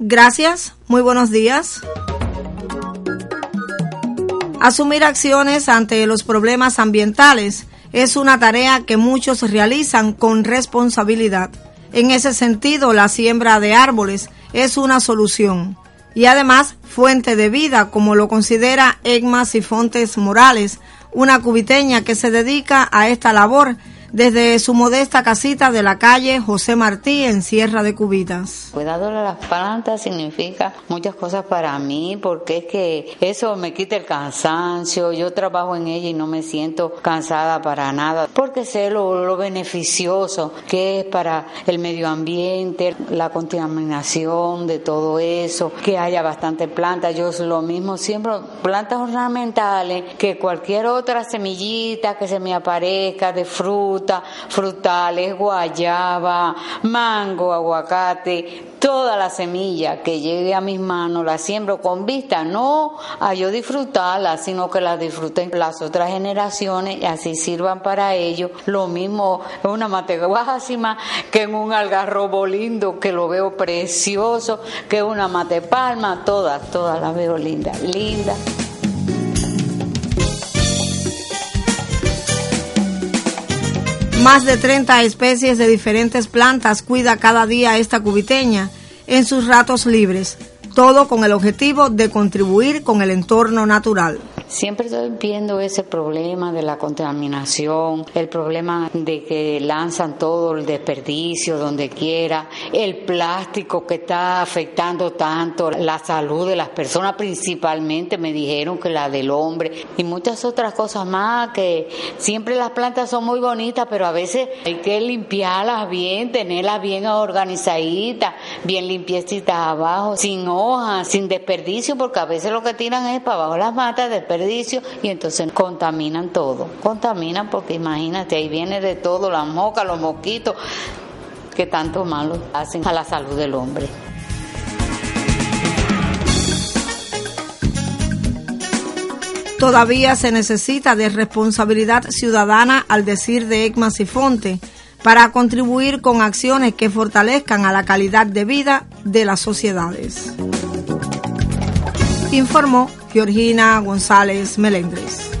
Gracias, muy buenos días. Asumir acciones ante los problemas ambientales es una tarea que muchos realizan con responsabilidad. En ese sentido, la siembra de árboles es una solución y además fuente de vida, como lo considera Egma Sifontes Morales, una cubiteña que se dedica a esta labor desde su modesta casita de la calle José Martí en Sierra de Cubitas. Cuidado de las plantas significa muchas cosas para mí porque es que eso me quita el cansancio, yo trabajo en ella y no me siento cansada para nada porque sé lo, beneficioso que es para el medio ambiente, la contaminación de todo eso, que haya bastante plantas, yo lo mismo siempre plantas ornamentales que cualquier otra semillita que se me aparezca de fruta frutales, guayaba, mango, aguacate, toda la semilla que llegue a mis manos la siembro con vista no a yo disfrutarla, sino que la disfruten las otras generaciones y así sirvan para ellos. Lo mismo en una mateguásima que en un algarrobo lindo que lo veo precioso, que una matepalma, todas, todas las veo lindas, lindas. Más de 30 especies de diferentes plantas cuida cada día esta cubiteña en sus ratos libres, todo con el objetivo de contribuir con el entorno natural. Siempre estoy viendo ese problema de la contaminación, el problema de que lanzan todo el desperdicio donde quiera, el plástico que está afectando tanto la salud de las personas, principalmente me dijeron que la del hombre y muchas otras cosas más que siempre las plantas son muy bonitas, pero a veces hay que limpiarlas bien, tenerlas bien organizaditas, bien limpiecitas abajo, sin hojas, sin desperdicio, porque a veces lo que tiran es para abajo las matas, desperdicio y entonces contaminan todo. Contaminan porque imagínate, ahí viene de todo, las moscas, los mosquitos, que tanto malo hacen a la salud del hombre. Todavía se necesita de responsabilidad ciudadana al decir de Egma Sifonte para contribuir con acciones que fortalezcan a la calidad de vida de las sociedades. Informó Georgina González Melendres.